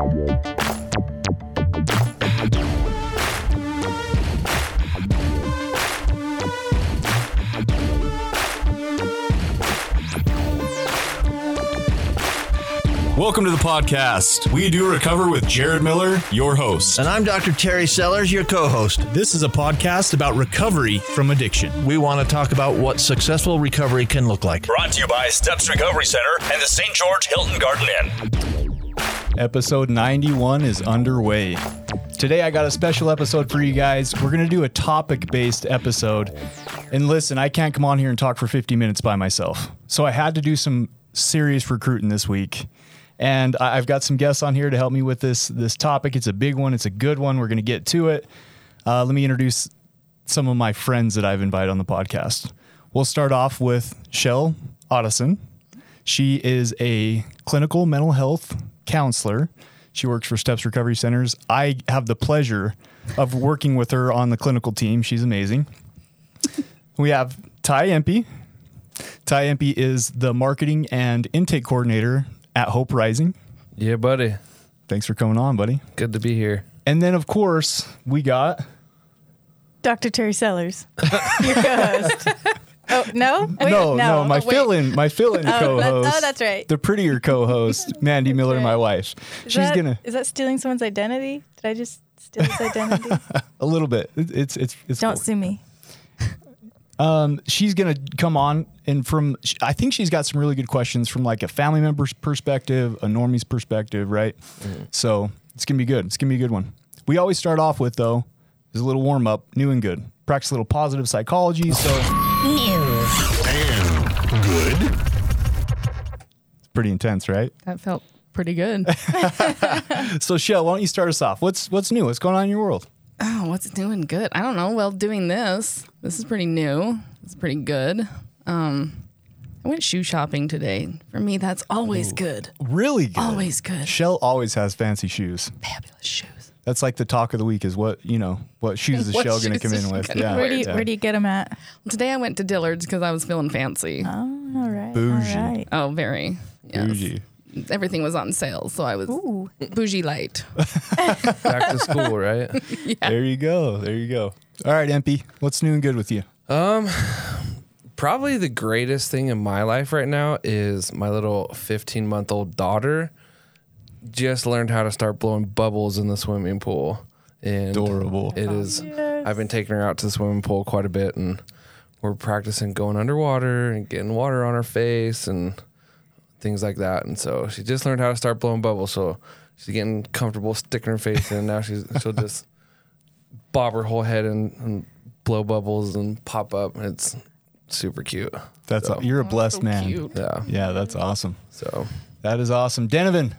Welcome to the podcast. We do recover with Jared Miller, your host. And I'm Dr. Terry Sellers, your co host. This is a podcast about recovery from addiction. We want to talk about what successful recovery can look like. Brought to you by Steps Recovery Center and the St. George Hilton Garden Inn. Episode 91 is underway. Today, I got a special episode for you guys. We're going to do a topic based episode. And listen, I can't come on here and talk for 50 minutes by myself. So I had to do some serious recruiting this week. And I've got some guests on here to help me with this this topic. It's a big one. It's a good one. We're going to get to it. Uh, let me introduce some of my friends that I've invited on the podcast. We'll start off with Shell Otteson. She is a clinical mental health counselor. She works for Steps Recovery Centers. I have the pleasure of working with her on the clinical team. She's amazing. We have Ty Empey. Ty Empey is the marketing and intake coordinator at Hope Rising. Yeah, buddy. Thanks for coming on, buddy. Good to be here. And then, of course, we got Dr. Terry Sellers, your co-host. Oh no, Wait, no, no, my Oh, wait. fill-in, my fill-in that- co-host. oh, that's right. The prettier co-host, Mandy Miller, right. my wife. Is She's that- gonna Is that stealing someone's identity? Did I just steal his identity? a little bit. It- It's it's it's. Don't cool. sue me. Um, she's gonna come on, and from I think she's got some really good questions from like a family member's perspective, a normie's perspective, right? So it's gonna be good. It's gonna be a good one. We always start off with though is a little warm up, new and good. Practice a little positive psychology. So it's pretty intense, right? That felt pretty good. So Shell, why don't you start us off? What's what's new? What's going on in your world? oh, what's doing good? I don't know. Well, doing this. This is pretty new. It's pretty good. Um, I went shoe shopping today. For me, that's always good. Really good. Always good. Shell always has fancy shoes. Fabulous shoes. That's like the talk of the week is what, you know, what shoes is What Shell going to come in with? gonna Yeah. Where do you yeah. where do you get them at? Today I went to Dillard's because I was feeling fancy. Oh, all right. Bougie. All right. Oh, very. Yes. Bougie. Everything was on sale, so I was Ooh. bougie light. Back to school, right? yeah. There you go. There you go. All right, Empey, what's new and good with you? Um, probably the greatest thing in my life right now is my little 15 month old daughter just learned how to start blowing bubbles in the swimming pool. And Adorable. It oh, is. I've been taking her out to the swimming pool quite a bit, and we're practicing going underwater and getting water on her face and things like that. And so she just learned how to start blowing bubbles. So she's getting comfortable sticking her face in. Now she's she'll just bob her whole head and, and blow bubbles and pop up. It's super cute. That's So, you're a blessed so man. cute. yeah. Yeah, that's awesome. So That is awesome. Denovan,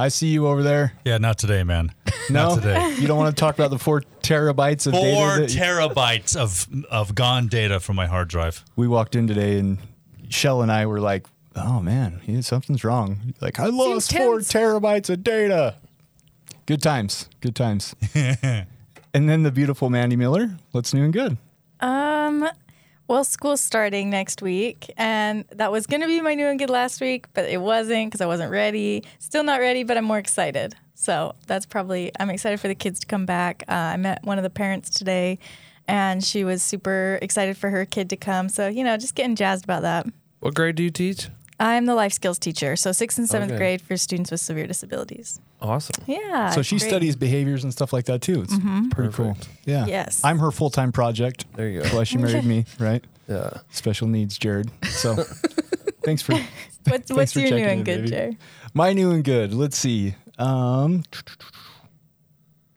I see you over there. Yeah, not today, man. No, Not today. you don't want to talk about the four terabytes of Four data. that- terabytes of of gone data from my hard drive. we walked in today, and Shell and I were like, "Oh man, something's wrong." Like, I lost four tense. terabytes of data. Good times. Good times. and then the beautiful Mandy Miller. What's new and good? Um, well, school's starting next week, and that was going to be my new and good last week, but it wasn't because I wasn't ready. Still not ready, but I'm more excited. So that's probably I'm excited for the kids to come back. Uh, I met one of the parents today, and she was super excited for her kid to come. So you know, just getting jazzed about that. what grade do you teach? I'm the life skills teacher, so sixth and seventh Okay. grade for students with severe disabilities. Awesome. Yeah. so she great. Mm-hmm. studies behaviors and stuff like that too. It's pretty cool. Yeah. Yes. I'm her full time project. There you go. That's why she married me, right? Yeah. Special needs, Jared. So thanks for What's, what's for your new checking and in, good, baby. Jay? my new and good. Let's see. Um,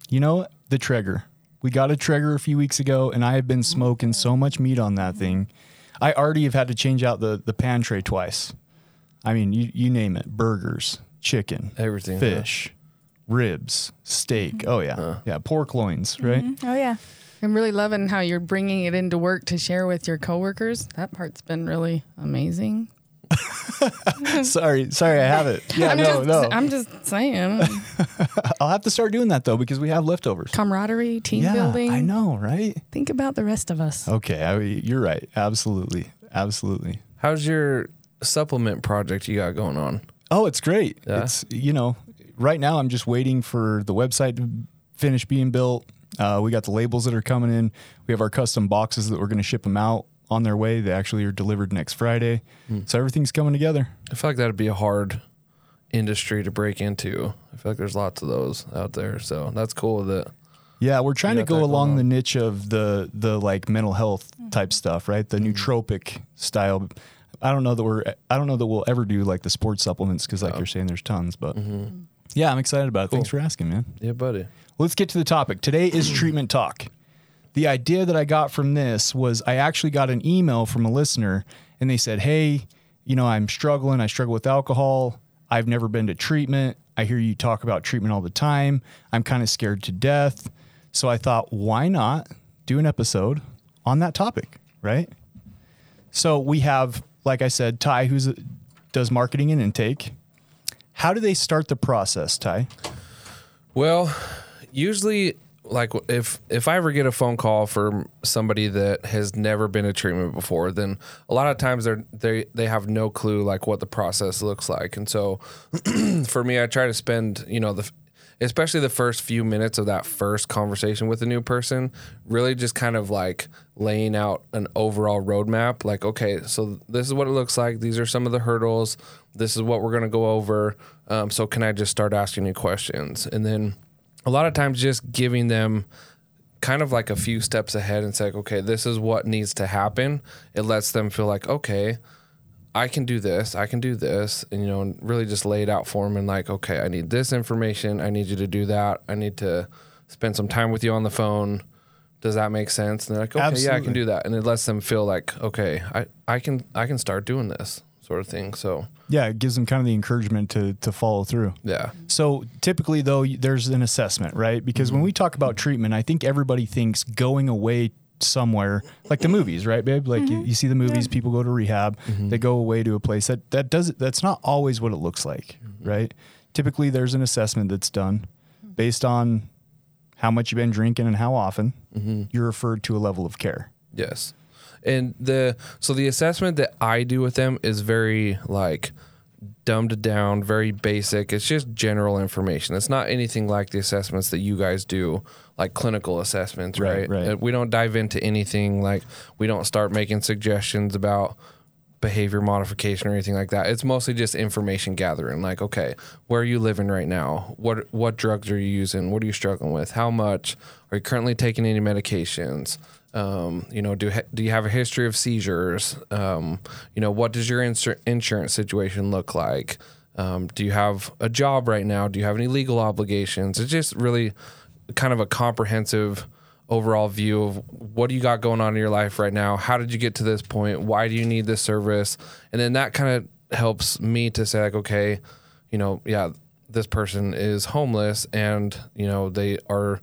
you know the Traeger. We got a Traeger a few weeks ago, and I have been smoking so much meat on that thing. I already have had to change out the the pan tray twice. I mean, you you name it: burgers, chicken, Everything, huh? fish, ribs, steak. Oh yeah, uh. yeah, pork loins, right? Mm-hmm. Oh yeah. I'm really loving how you're bringing it into work to share with your coworkers. That part's been really amazing. sorry, sorry, I have it. Yeah, I'm no, just, no. I'm just saying, I'll have to start doing that though because we have leftovers. camaraderie, team yeah, building. I know, right? Think about the rest of us. Okay, I, you're right. Absolutely, absolutely. How's your supplement project you got going on? Oh, it's great. Yeah? It's you know, right now I'm just waiting for the website to finish being built. Uh, we got the labels that are coming in. We have our custom boxes that we're going to ship them out on their way. They actually are delivered next Friday. Hmm. So everything's coming together. I feel like that'd be a hard industry to break into. I feel like there's lots of those out there. So that's cool that Yeah, we're trying to go along the niche of the the like mental health type hmm. stuff, right? The hmm. nootropic style. I don't know that we're I don't know that we'll ever do like the sports supplements because like oh. you're saying there's tons, but mm-hmm. yeah, I'm excited about it. Thanks for asking, man. yeah, buddy. Let's get to the topic. Today is treatment talk. The idea that I got from this was I actually got an email from a listener and they said, Hey, you know, I'm struggling. I struggle with alcohol. I've never been to treatment. I hear you talk about treatment all the time. I'm kind of scared to death. So I thought, why not do an episode on that topic, right? So we have, like I said, Ty, who's does marketing and intake. How do they start the process, Ty? Well, usually like if if I ever get a phone call from somebody that has never been to treatment before, then a lot of times they're they they have no clue like what the process looks like. And so for me, I try to spend, you know, the especially the first few minutes of that first conversation with a new person, really just kind of like laying out an overall roadmap. Like, okay, so this is what it looks like. These are some of the hurdles. This is what we're going to go over. Um, so, can I just start asking you questions? And then a lot of times just giving them kind of like a few steps ahead and say, okay, this is what needs to happen. It lets them feel like, okay, I can do this, I can do this, and you know, and really just lay it out for them and like, okay, I need this information, I need you to do that, I need to spend some time with you on the phone. Does that make sense? And they're like, okay, yeah, I can do that, and it lets them feel like, okay, I, I can I can start doing this sort of thing. So Yeah, it gives them kind of the encouragement to to follow through. yeah, So typically, though, there's an assessment, right? Because when mm-hmm. we talk about treatment, I think everybody thinks going away somewhere, like the movies, right, babe? Like you, mm-hmm. you see the movies, people go to rehab, mm-hmm. they go away to a place that that does that's not always what it looks like, mm-hmm. right? Typically, there's an assessment that's done based on how much you've been drinking and how often. You're referred to a level of care. Yes. And the so the assessment that I do with them is very like dumbed down, very basic. It's just general information. It's not anything like the assessments that you guys do, like clinical assessments, Right, right? right. We don't dive into anything like we don't start making suggestions about behavior modification or anything like that. It's mostly just information gathering. Like, okay, where are you living right now? What what drugs are you using? What are you struggling with? How much? Are you currently taking any medications? Um, you know, do do you have a history of seizures? Um, you know, what does your insur- insurance situation look like? Um, do you have a job right now? Do you have any legal obligations? It's just really kind of a comprehensive overall view of what do you got going on in your life right now? How did you get to this point? Why do you need this service? And then that kind of helps me to say like, okay, you know, yeah, this person is homeless and, you know, they are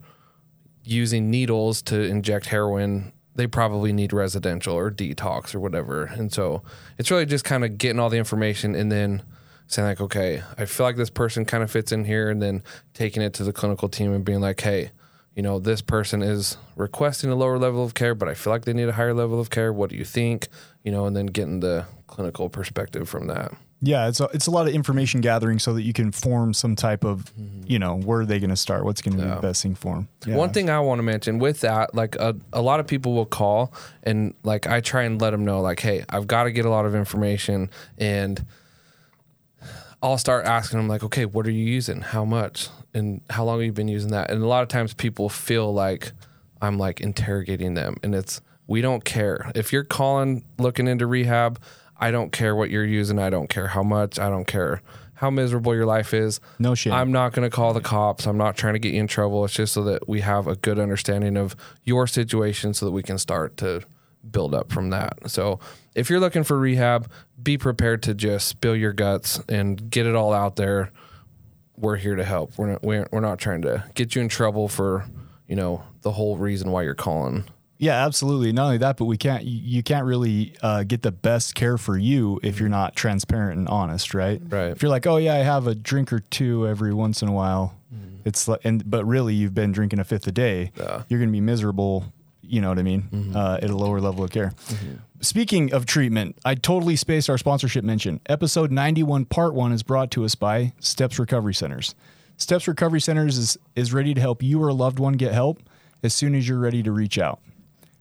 using needles to inject heroin. They probably need residential or detox or whatever. And so it's really just kind of getting all the information and then saying like, okay, I feel like this person kind of fits in here and then taking it to the clinical team and being like, hey, you know, this person is requesting a lower level of care, but I feel like they need a higher level of care. What do you think? You know, and then getting the clinical perspective from that. Yeah, it's a, it's a lot of information gathering so that you can form some type of, mm-hmm. you know, where are they going to start? What's going to be the best thing for them? Yeah. One thing I want to mention with that, like a, a lot of people will call and like I try and let them know, like, hey, I've got to get a lot of information and I'll start asking them, like, okay, what are you using? How much? And how long have you been using that? And a lot of times people feel like I'm like interrogating them and it's, we don't care. If you're calling looking into rehab, I don't care what you're using. I don't care how much. I don't care how miserable your life is. No shame. I'm not going to call the cops. I'm not trying to get you in trouble. It's just so that we have a good understanding of your situation so that we can start to build up from that. So if you're looking for rehab, be prepared to just spill your guts and get it all out there. We're here to help. We're not, we're, we're not trying to get you in trouble for, you know, the whole reason why you're calling. Yeah, absolutely. Not only that, but we can't. You can't really uh, get the best care for you if you're not transparent and honest, right? Right. If you're like, oh yeah, I have a drink or two every once in a while, it's like, and but really you've been drinking a fifth a day. Yeah. You're gonna be miserable. You know what I mean? Uh, at a lower level of care. Speaking of treatment, I totally spaced our sponsorship mention. Episode 91, part one, is brought to us by Steps Recovery Centers. Steps Recovery Centers is, is ready to help you or a loved one get help as soon as you're ready to reach out.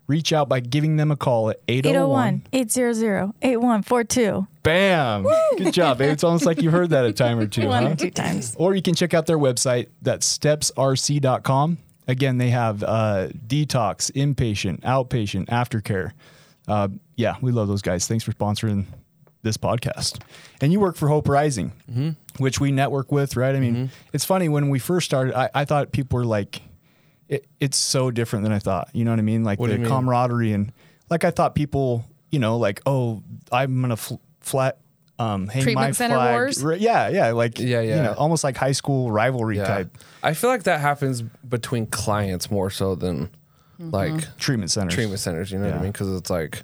Reach out by giving them a call at 801. 801 800 8142. Bam! Good job, babe. It's almost like you heard that a time or two. One huh? or two times. Or you can check out their website. That's stepsrc.com. Again, they have uh, detox, inpatient, outpatient, aftercare. Uh, yeah, we love those guys. Thanks for sponsoring this podcast. And you work for Hope Rising, Mm-hmm. which we network with, right? I mean, it's funny when we first started, I, I thought people were like, it, it's so different than I thought. You know what I mean? Like What the camaraderie and like I thought people, you know, like oh, I'm gonna fl- flat um hang Treatment my center flag. wars? Right, yeah, yeah, like Yeah, you yeah. know, almost like high school rivalry Yeah. type I feel like that happens between clients more so than like treatment centers. treatment centers. You know what Yeah. I mean? Because it's like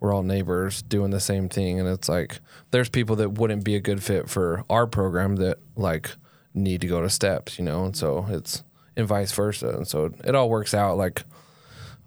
we're all neighbors doing the same thing, and it's like there's people that wouldn't be a good fit for our program that like need to go to steps. You know, and so it's and vice versa, and so it all works out. Like,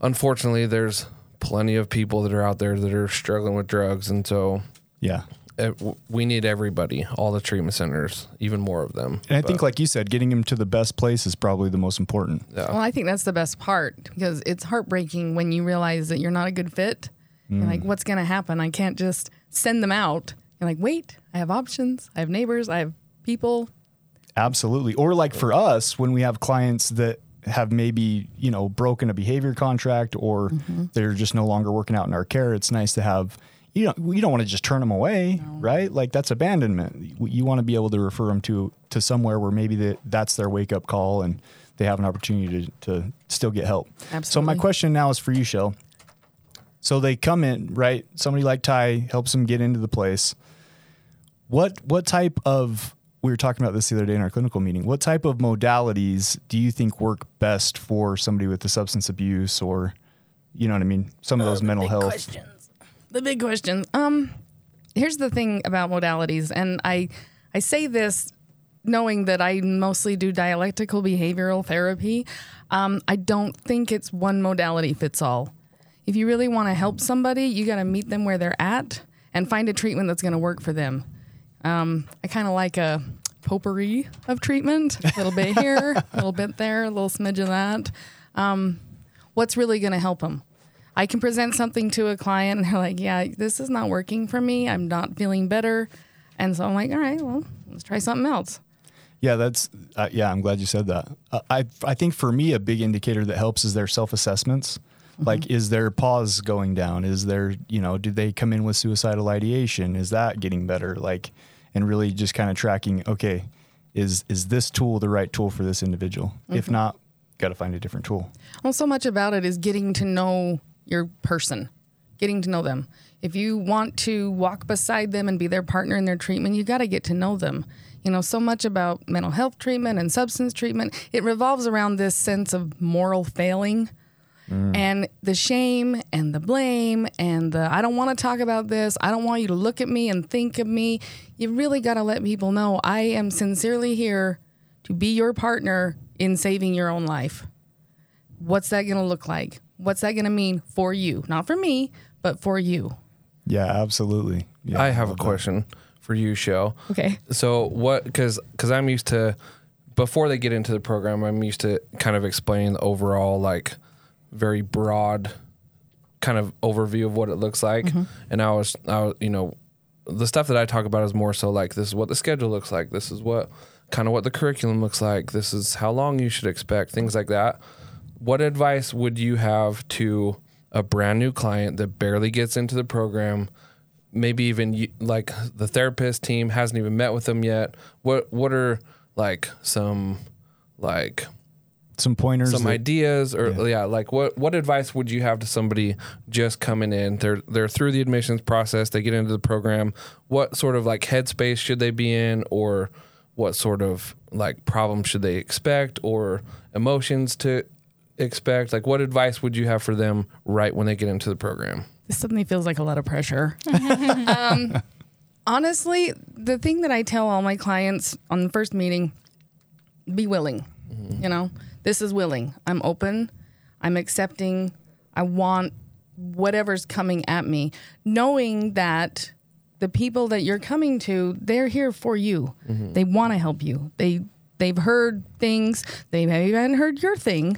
unfortunately, there's plenty of people that are out there that are struggling with drugs, and so Yeah. Uh, it, we need everybody, all the treatment centers, even more of them. And I think, like you said, getting them to the best place is probably the most important. Yeah. Well, I think that's the best part because it's heartbreaking when you realize that you're not a good fit. You're mm. like, what's going to happen? I can't just send them out. You're like, wait, I have options. I have neighbors. I have people. Absolutely. Or like for us, when we have clients that have maybe, you know, broken a behavior contract or mm-hmm. they're just no longer working out in our care, it's nice to have you don't you don't want to just turn them away, right? Like that's abandonment. You- You want to be able to refer them to to somewhere where maybe that that's their wake up call and they have an opportunity to, to still get help. Absolutely. So my question now is for you, Shell. So they come in, right? Somebody like Ty helps them get into the place. What what type of we were talking about this the other day in our clinical meeting. What type of modalities do you think work best for somebody with the substance abuse or you know what I mean? Some of those mental health. questions. The big question. Um, here's the thing about modalities, and I I say this knowing that I mostly do dialectical behavioral therapy. Um, I don't think it's one modality fits all. If you really want to help somebody, you got to meet them where they're at and find a treatment that's going to work for them. Um, I kind of like a potpourri of treatment, a little bit here, a little bit there, a little smidge of that. Um, what's really going to help them? I can present something to a client and they're like, yeah, this is not working for me. I'm not feeling better. And so I'm like, all right, well, let's try something else. Yeah, that's uh, yeah. I'm glad you said that. Uh, I I think for me a big indicator that helps is their self assessments. Like, is their pause going down? Is there you know did they come in with suicidal ideation? Is that getting better? Like, and really just kind of tracking. Okay, is is this tool the right tool for this individual? If not, got to find a different tool. Well, so much about it is getting to know your person, getting to know them. If you want to walk beside them and be their partner in their treatment, you got to get to know them. You know, so much about mental health treatment and substance treatment, it revolves around this sense of moral failing mm. and the shame and the blame and the I don't want to talk about this. I don't want you to look at me and think of me. You really got to let people know I am sincerely here to be your partner in saving your own life what's that going to look like? What's that going to mean for you? Not for me, but for you. Yeah, absolutely. Yeah, I have a love that. question for you, Shell. Okay. So what? Because because I'm used to before they get into the program, I'm used to kind of explaining the overall like very broad kind of overview of what it looks like. Mm-hmm. And I was I was you know the stuff that I talk about is more so like this is what the schedule looks like. This is what kind of what the curriculum looks like. This is how long you should expect things like that. What advice would you have to a brand new client that barely gets into the program? maybe even like the therapist team hasn't even met with them yet. What what are like some like Some pointers. some that- ideas or yeah. like what what advice would you have to somebody just coming in? They're they're through the admissions process, they get into the program. What sort of like headspace should they be in or what sort of like problems should they expect or emotions to expect? Like what advice would you have for them right when they get into the program? This suddenly feels like a lot of pressure. um, honestly, the thing that I tell all my clients on the first meeting be willing. You know, this is willing. I'm open. I'm accepting. I want whatever's coming at me, knowing that the people that you're coming to, they're here for you. They want to help you. They they've heard things. They maybe haven't heard your thing, but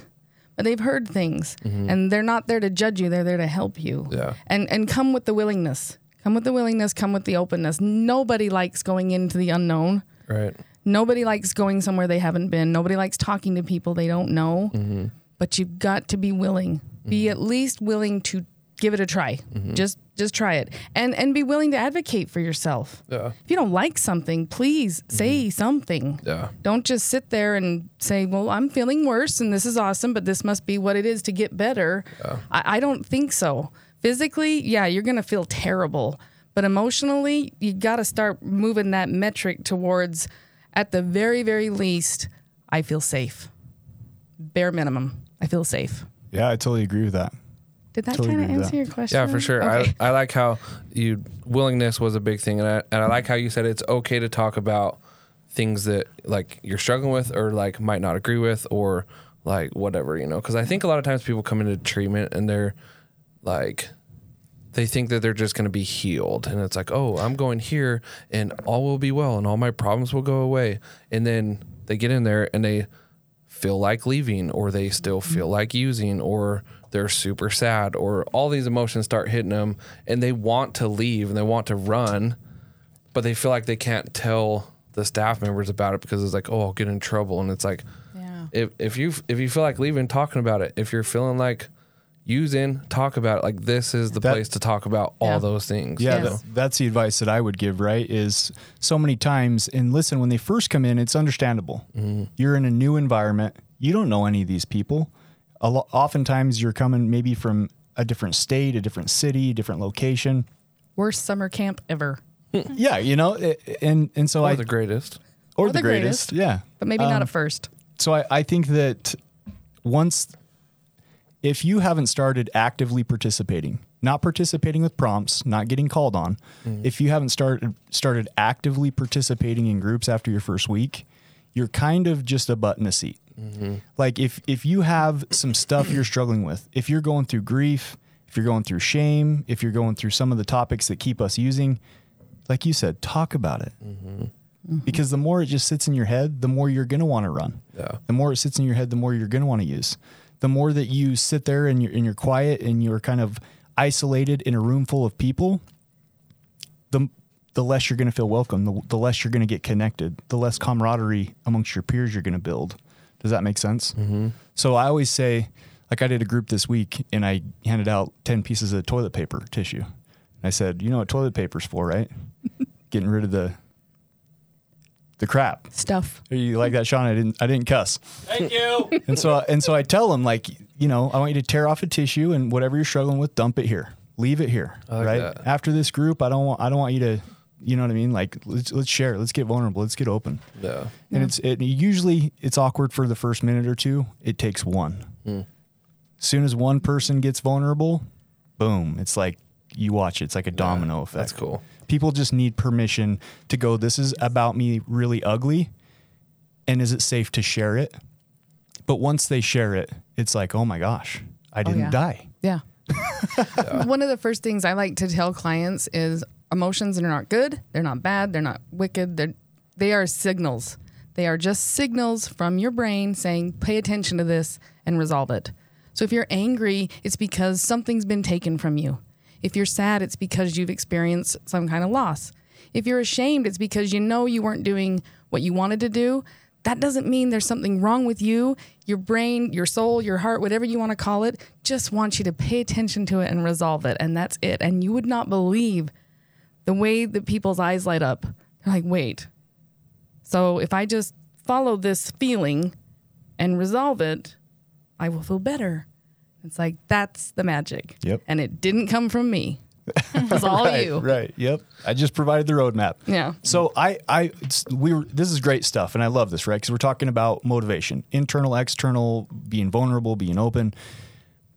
they've heard things, and they're not there to judge you. They're there to help you. Yeah. And and come with the willingness. Come with the willingness. Come with the openness. Nobody likes going into the unknown. Right. Nobody likes going somewhere they haven't been. Nobody likes talking to people they don't know. Mm-hmm. But you've got to be willing. Be at least willing to give it a try. Mm-hmm. Just just try it. And and be willing to advocate for yourself. Yeah. If you don't like something, please say mm-hmm. something. Yeah. Don't just sit there and say, "Well, I'm feeling worse and this is awesome, but this must be what it is to get better." I, I don't think so. Physically, yeah, you're gonna feel terrible, but emotionally, you got to start moving that metric towards, at the very, very least, I feel safe. Bare minimum, I feel safe. Yeah, I totally agree with that. Did that Totally kind of answer that. your question? Yeah, for sure. Okay. I, I like how you willingness was a big thing, and I, and I like how you said it's okay to talk about things that like you're struggling with or like might not agree with or like whatever you know. Because I think a lot of times people come into treatment and they're like they think that they're just going to be healed and it's like oh i'm going here and all will be well and all my problems will go away and then they get in there and they feel like leaving or they still feel mm-hmm. like using or they're super sad or all these emotions start hitting them and they want to leave and they want to run but they feel like they can't tell the staff members about it because it's like oh i'll get in trouble. And it's like Yeah. if, if you if you feel like leaving talking about it. If you're feeling like using talk about it like this is the That- place to talk about all those things Yeah. Yes. that- that's the advice that I would give, right? Is so many times, and listen, when they first come in, it's understandable. Mm-hmm. You're in a new environment, you don't know any of these people. A lo- oftentimes, you're coming maybe from a different state, a different city, different location. Worst summer camp ever, yeah, you know, i- and and so or I the greatest or, Or the, the greatest, greatest. yeah. but maybe not um, at first. so I, I think that once if you haven't started actively participating not participating with prompts not getting called on mm-hmm. if you haven't started started actively participating in groups after your first week you're kind of just a butt in a seat mm-hmm. like if if you have some stuff you're struggling with if you're going through grief if you're going through shame if you're going through some of the topics that keep us using like you said talk about it mm-hmm. because the more it just sits in your head, the more you're going to want to run. Yeah. The more it sits in your head, the more you're going to want to use. The more that you sit there and you're, and you're quiet and you're kind of isolated in a room full of people, the the less you're going to feel welcome, the, the less you're going to get connected, the less camaraderie amongst your peers you're going to build. Does that make sense? Mm-hmm. So I always say, like I did a group this week and I handed out 10 pieces of toilet paper tissue. And I said, you know what toilet paper's for, right? Getting rid of the the crap. Stuff. You like that, Sean? I didn't. I didn't cuss. Thank you. And so, and so I tell them like, you know, I want you to tear off a tissue and whatever you're struggling with, dump it here. Leave it here. like right that. after this group, I don't want. I don't want you to. You know what I mean? Like, let's let's share. Let's get vulnerable. Let's get open. yeah And it's it usually it's awkward for the first minute or two. It takes one. Hmm. As soon as one person gets vulnerable, boom! It's like you watch. it. It's like a domino effect. that's cool People just need permission to go. This is about me, really ugly, and is it safe to share it? But once they share it, it's like, oh my gosh, I oh, didn't yeah. die. Yeah. One of the first things I like to tell clients is emotions are not good, they're not bad, they're not wicked, they're they are signals. They are just signals from your brain saying, pay attention to this and resolve it. So if you're angry, it's because something's been taken from you. If you're sad, it's because you've experienced some kind of loss. If you're ashamed, it's because you know you weren't doing what you wanted to do. That doesn't mean there's something wrong with you. Your brain, your soul, your heart, whatever you want to call it, just wants you to pay attention to it and resolve it. And that's it. And you would not believe the way that people's eyes light up. They're like, wait. So if I just follow this feeling and resolve it, I will feel better. It's like, that's the magic. Yep. And it didn't come from me. It was all right, you. Right. Yep. I just provided the roadmap. Yeah. So I, I, it's- we were. This is great stuff, and I love this, right? Because we're talking about motivation, internal, external, being vulnerable, being open.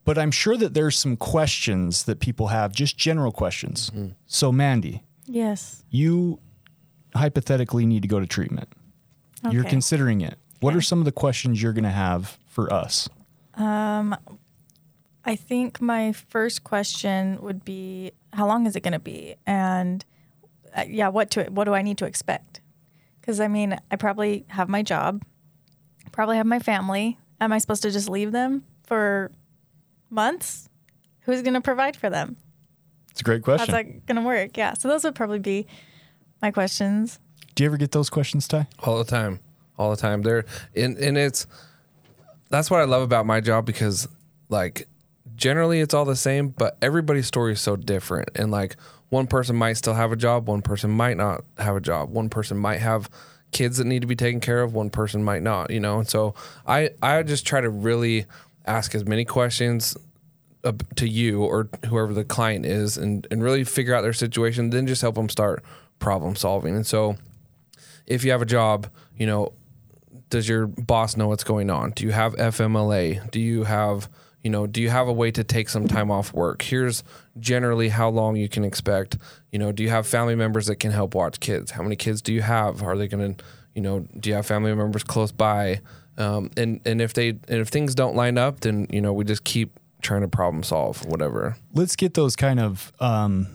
But I'm sure that there's some questions that people have, just general questions. Mm-hmm. So Mandy, Yes. you hypothetically need to go to treatment. You're considering it. What are some of the questions you're going to have for us? Um, I think my first question would be, how long is it going to be? And uh, yeah, what to what do I need to expect? Because I mean, I probably have my job probably have my family. Am I supposed to just leave them for months? Who's going to provide for them? It's a great question. How's that going to work? Yeah. So those would probably be my questions. Do you ever get those questions, Ty? all the time all the time there and and it's that's what i love about my job because like generally it's all the same but everybody's story is so different and like one person might still have a job one person might not have a job one person might have kids that need to be taken care of one person might not you know and so i i just try to really ask as many questions to you or whoever the client is and, and really figure out their situation then just help them start problem solving and so if you have a job, you know, does your boss know what's going on? Do you have FMLA? Do you have, you know, do you have a way to take some time off work? Here's generally how long you can expect. You know, do you have family members that can help watch kids? How many kids do you have? Are they going to, you know, do you have family members close by? Um, and and if they and if things don't line up, then you know we just keep trying to problem solve whatever. Let's get those kind of um,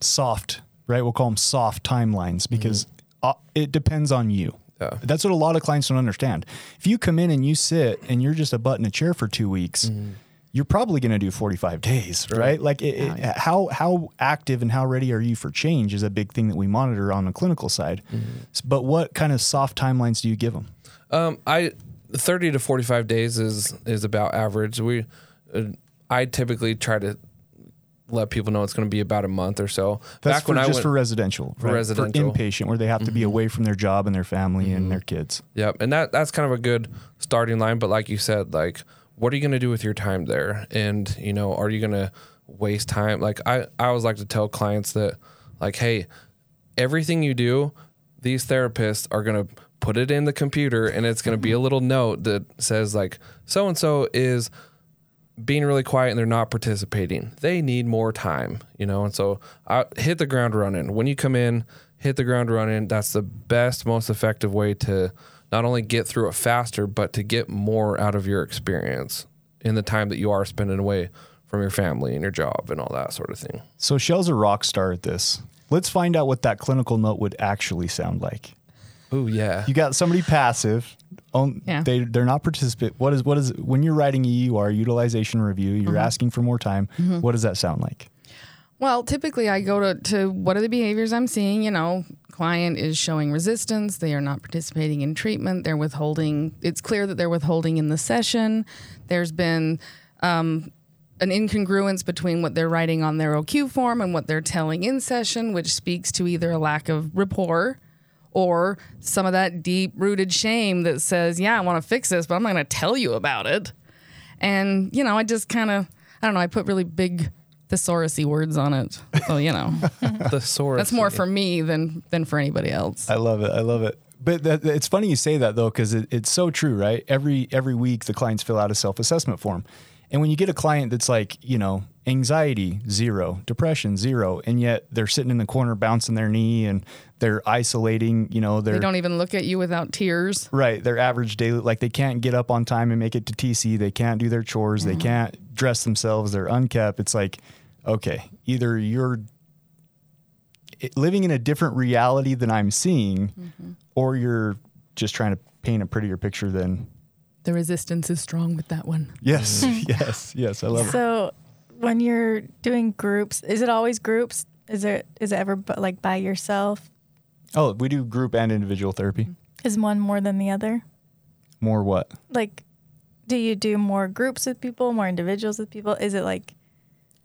soft, right? We'll call them soft timelines because uh, it depends on you. Yeah. That's what a lot of clients don't understand. If you come in and you sit and you're just a butt in a chair for two weeks, you're probably going to do 45 days, right? Like, it, it- how how active and how ready are you for change is a big thing that we monitor on the clinical side. S- But what kind of soft timelines do you give them? Um, I thirty to forty five days is is about average. We, uh, I typically try to let people know it's going to be about a month or so. That's Back for, when I just went, for residential, For right? residential. for inpatient, where they have to be mm-hmm. away from their job and their family and mm-hmm. their kids. Yep, and that that's kind of a good starting line. But like you said, like what are you going to do with your time there? And you know, are you going to waste time? Like I I always like to tell clients that like, hey, everything you do, these therapists are going to put it in the computer, and it's going to be a little note that says like so and so is being really quiet and they're not participating. They need more time, you know. And so I hit the ground running. When you come in, hit the ground running. That's the best, most effective way to not only get through it faster, but to get more out of your experience in the time that you are spending away from your family and your job and all that sort of thing. So Shell's a rock star at this. Let's find out what that clinical note would actually sound like. Oh yeah. You got somebody passive. On, Yeah. They they're not participant. What is what is when you're writing a UR utilization review? You're Mm-hmm. asking for more time. What does that sound like? Well, typically I go to, to what are the behaviors I'm seeing? You know, client is showing resistance. They are not participating in treatment. They're withholding. It's clear that they're withholding in the session. There's been um, an incongruence between what they're writing on their OQ form and what they're telling in session, which speaks to either a lack of rapport or some of that deep rooted shame that says, yeah, I want to fix this, but I'm not going to tell you about it. And, you know, I just kind of, I don't know, I put really big thesaurusy words on it. So, you know, The source. that's more for me than than for anybody else. I love it. I love it. But that, it's funny you say that though, because it, it's so true, right? Every every week the clients fill out a self assessment form, and when you get a client that's like, you know, anxiety zero, depression zero, and yet they're sitting in the corner bouncing their knee and they're isolating, you know, they're They don't even look at you without tears. Right. Their average daily, like they can't get up on time and make it to TC. They can't do their chores. They mm-hmm. can't dress themselves. They're unkept. It's like, okay, either you're eh, living in a different reality than I'm seeing, mm-hmm. or you're just trying to paint a prettier picture than. The resistance is strong with that one. Yes, yes, yes. I love it. So when you're doing groups, is it always groups? Is it is it ever like by yourself? Oh, we do group and individual therapy. Is one more than the other? More what? Like, do you do more groups with people, more individuals with people? Is it like,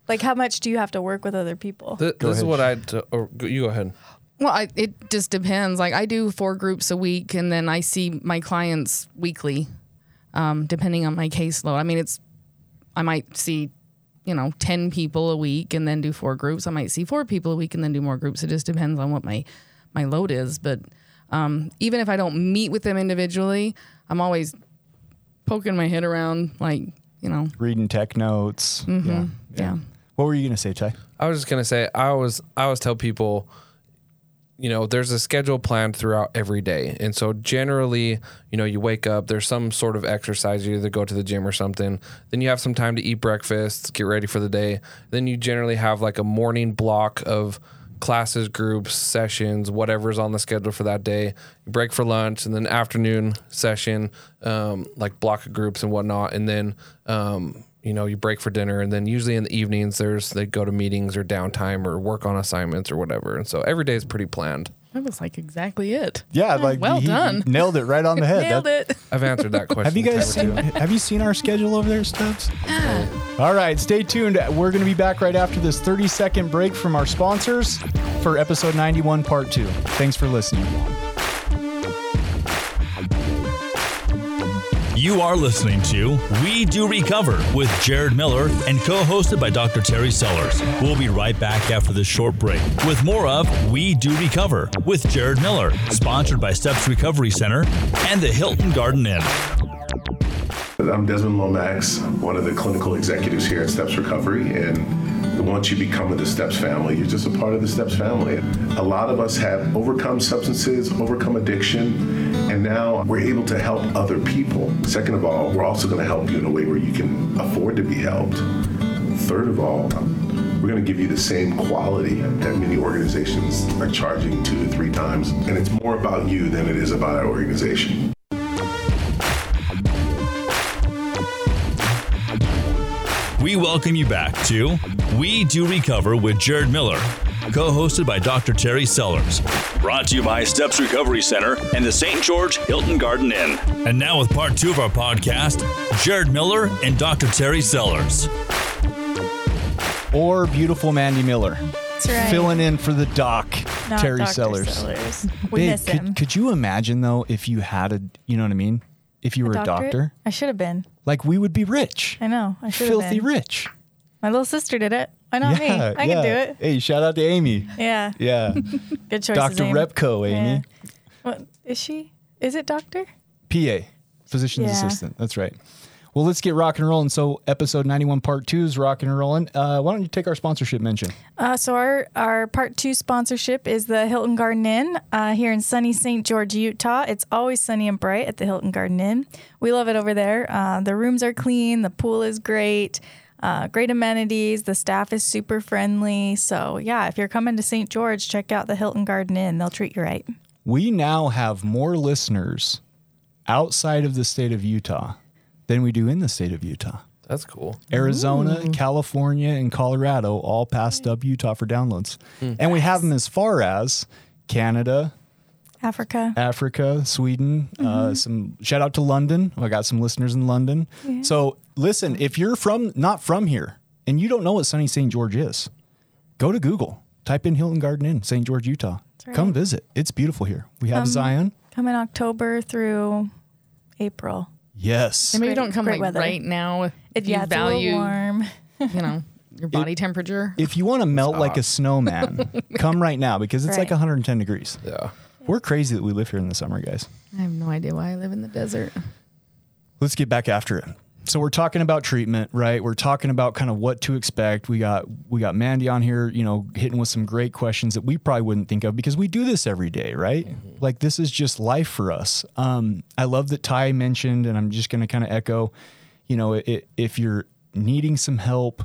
like how much do you have to work with other people? Th- this is what I. would Or you go ahead. Well, I, it just depends. Like I do four groups a week, and then I see my clients weekly, um, depending on my caseload. I mean, it's I might see, you know, ten people a week, and then do four groups. I might see four people a week, and then do more groups. It just depends on what my my load is. But um, even if I don't meet with them individually, I'm always poking my head around, like you know, Reading tech notes. Yeah, yeah. What were you gonna say, Ty? I was just gonna say I always I always tell people, you know, there's a schedule planned throughout every day, and so generally, you know, you wake up, there's some sort of exercise, you either go to the gym or something, then you have some time to eat breakfast, get ready for the day, then you generally have like a morning block of classes, groups, sessions, whatever's on the schedule for that day. You break for lunch, and then afternoon session, um, like block of groups and whatnot, and then um, you know you break for dinner, and then usually in the evenings there's they go to meetings or downtime or work on assignments or whatever, and so every day is pretty planned. That was like exactly it. Yeah, like well he done. nailed it right on the head. Nailed That- it. I've answered that question. Have you guys seen, have you seen our schedule over there, Stubbs? All right, stay tuned. We're going to be back right after this 30 second break from our sponsors for episode 91, part two. Thanks for listening. You are listening to We Do Recover with Jared Miller and co hosted by Dr. Terry Sellers. We'll be right back after this short break with more of We Do Recover with Jared Miller, sponsored by Steps Recovery Center and the Hilton Garden Inn. I'm Desmond Lomax, one of the clinical executives here at Steps Recovery. And once you become of the Steps family, you're just a part of the Steps family. A lot of us have overcome substances, overcome addiction, and now we're able to help other people. Second of all, we're also going to help you in a way where you can afford to be helped. Third of all, we're going to give you the same quality that many organizations are charging two to three times. And it's more about you than it is about our organization. We welcome you back to We Do Recover with Jared Miller, co hosted by Dr. Terry Sellers. Brought to you by Steps Recovery Center and the St. George Hilton Garden Inn. And now, with part two of our podcast, Jared Miller and Dr. Terry Sellers. Or beautiful Mandy Miller. That's right. Filling in for the doc, Not Terry Dr. Sellers. Sellers. We Babe, miss could, could you imagine, though, if you had a, you know what I mean? If you were a, doctor, I should have been. like we would be rich, I know. I should have been. filthy been. rich. My little sister did it. Why not me? I can do it. Hey, shout out to Amy. Yeah. Yeah. Good choice. Dr. Repco, Amy. What is she? Is it doctor? PA, physician's Yeah. assistant. That's right. Well, let's get rock and rolling. So, episode 91, part two is rock and rolling. Uh, why don't you take our sponsorship mention? Uh, so our our part two sponsorship is the Hilton Garden Inn uh, here in sunny St. George, Utah. It's always sunny and bright at the Hilton Garden Inn. We love it over there. Uh, the rooms are clean. The pool is great. Uh, great amenities. The staff is super friendly. So yeah, if you're coming to St. George, check out the Hilton Garden Inn. They'll treat you right. We now have more listeners outside of the state of Utah than we do in the state of Utah. That's cool. Arizona, mm. California, and Colorado all passed up Utah for downloads. Hmm. And we have them as far as Canada, Africa. Africa, Sweden. Uh, mm-hmm. some shout out to London. I got some listeners in London. So listen, if you're from not from here and you don't know what sunny St. George is, go to Google, type in Hilton Garden Inn, St. George, Utah. right. Come visit. It's beautiful here. We have um, Zion. Come in October through April. Yes. And maybe Great- don't come great like weather. right now. If It, you yeah, it's a value, little warm. you know, your body temperature. If you want to melt like a snowman, come right now because it's like Right. 110 degrees. Yeah. We're crazy that we live here in the summer, guys. I have no idea why I live in the desert. let's get back after it. So we're talking about treatment, right? We're talking about kind of what to expect. We got we got Mandy on here, you know, hitting with some great questions that we probably wouldn't think of because we do this every day, right? Like this is just life for us. Um, I love that Ty mentioned, and I'm just going to kind of echo, you know, i if you're needing some help,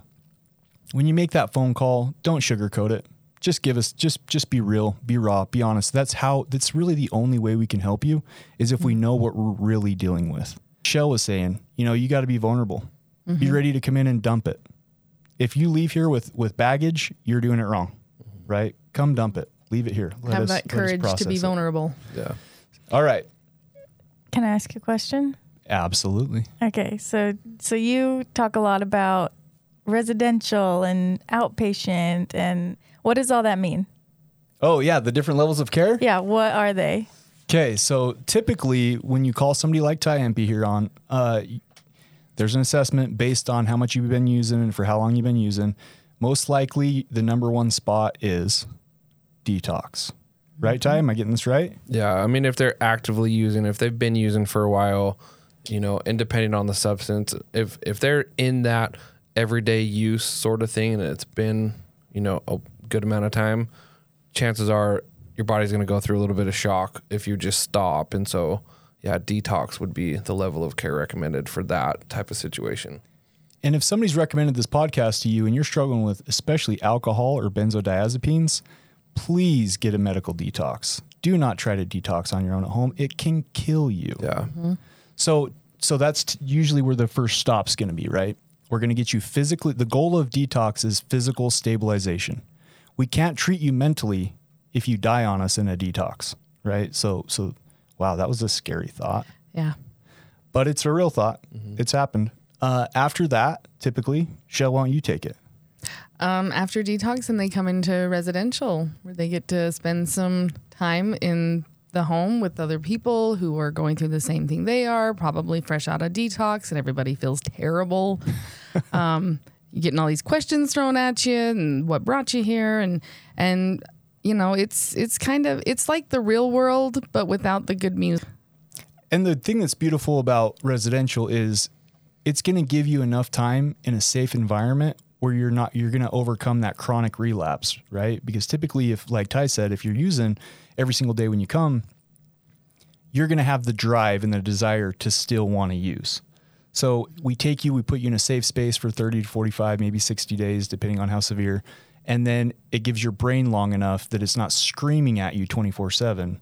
when you make that phone call, don't sugarcoat it. Just give us just just be real, be raw, be honest. That's how that's really the only way we can help you is if we know what we're really dealing with. Shell was saying, you know, you got to be vulnerable. Be mm-hmm. ready to come in and dump it. If you leave here with with baggage, you're doing it wrong. Mm-hmm. Right? Come dump it. Leave it here. Let have us- that courage to process be it. vulnerable. Yeah. All right. Can I ask you a question? Absolutely. Okay, so so you talk a lot about residential and outpatient and what does all that mean? Oh yeah, the different levels of care. Yeah, what are they? Okay, so typically when you call somebody like Ty Empey here on, uh, there's an assessment based on how much you've been using and for how long you've been using. Most likely, the number one spot is detox. Right, Ty? Am I getting this right? Yeah, I mean, if they're actively using, if they've been using for a while, you know, and depending on the substance, if if they're in that everyday use sort of thing, and it's been, you know, a good amount of time, chances are your body's going to go through a little bit of shock if you just stop. And so, yeah, detox would be the level of care recommended for that type of situation. And if somebody's recommended this podcast to you and you're struggling with especially alcohol or benzodiazepines, please get a medical detox. Do not try to detox on your own at home. It can kill you. Yeah. Mm-hmm. So so that's t- usually where the first stop's going to be, right? We're going to get you physically the goal of detox is physical stabilization. We can't treat you mentally if you die on us in a detox, right? So so wow, that was a scary thought. Yeah. But it's a real thought. It's happened. Uh, after that, typically, Shell, why don't you take it? Um, after detox, and they come into residential where they get to spend some time in the home with other people who are going through the same thing they are, probably fresh out of detox, and everybody feels terrible. um, you're getting all these questions thrown at you, and what brought you here, and and you know it's it's kind of it's like the real world, but without the good music. And the thing that's beautiful about residential is it's going to give you enough time in a safe environment where you're not you're going to overcome that chronic relapse, right? Because typically if like Ty said, if you're using every single day when you come, you're going to have the drive and the desire to still want to use. So we take you, we put you in a safe space for 30 to 45, maybe 60 days depending on how severe, and then it gives your brain long enough that it's not screaming at you 24/7.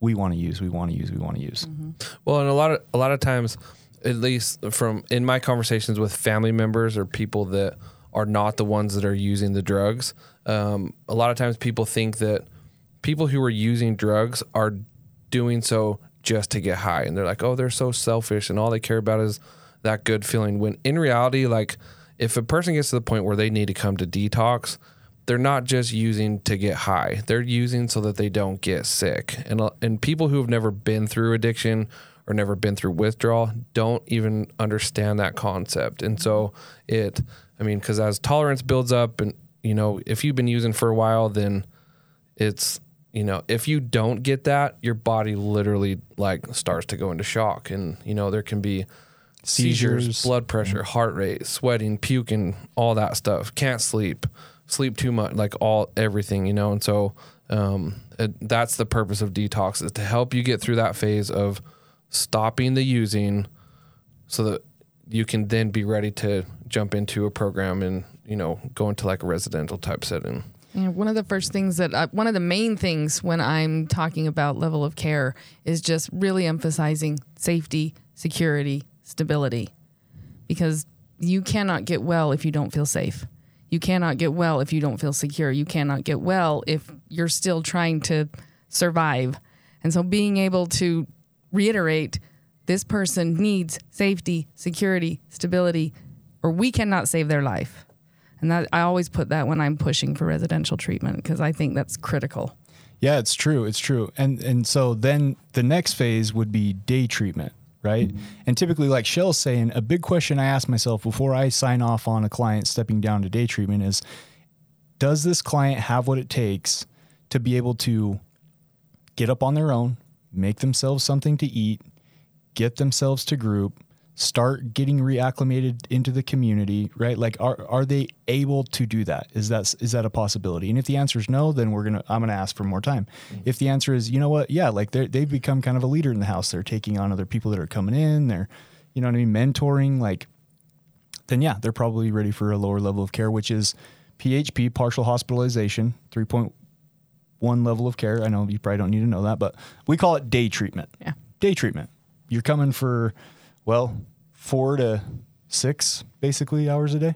We want to use, we want to use, we want to use. Well, and a lot of a lot of times, at least from in my conversations with family members or people that are not the ones that are using the drugs, um, a lot of times people think that people who are using drugs are doing so just to get high, and they're like, oh, they're so selfish, and all they care about is that good feeling. When in reality, like if a person gets to the point where they need to come to detox, they're not just using to get high. They're using so that they don't get sick. And uh, and people who have never been through addiction or never been through withdrawal don't even understand that concept. And so it I mean cuz as tolerance builds up and you know, if you've been using for a while then it's you know, if you don't get that, your body literally like starts to go into shock and you know, there can be seizures, Seizures. blood pressure, heart rate, sweating, puking, all that stuff. Can't sleep, sleep too much, like all everything, you know. And so um, it, that's the purpose of detox is to help you get through that phase of stopping the using, so that you can then be ready to jump into a program and you know go into like a residential type setting. And one of the first things that I, one of the main things when I'm talking about level of care is just really emphasizing safety, security, stability, because you cannot get well if you don't feel safe. You cannot get well if you don't feel secure. You cannot get well if you're still trying to survive. And so being able to reiterate this person needs safety, security, stability, or we cannot save their life. And that I always put that when I'm pushing for residential treatment because I think that's critical. Yeah, it's true. It's true. And and so then the next phase would be day treatment, right? And typically, like Shell's saying, a big question I ask myself before I sign off on a client stepping down to day treatment is does this client have what it takes to be able to get up on their own, make themselves something to eat, get themselves to group, start getting reacclimated into the community, right? Like are are they able to do that? Is that is that a possibility? And if the answer is no, then we're going to I'm going to ask for more time. Mm-hmm. If the answer is, you know what? Yeah, like they they've become kind of a leader in the house. They're taking on other people that are coming in, they're you know what I mean, mentoring like then yeah, they're probably ready for a lower level of care, which is PHP, partial hospitalization, 3.1 level of care. I know you probably don't need to know that, but we call it day treatment. Yeah. Day treatment. You're coming for, well, four to six basically hours a day,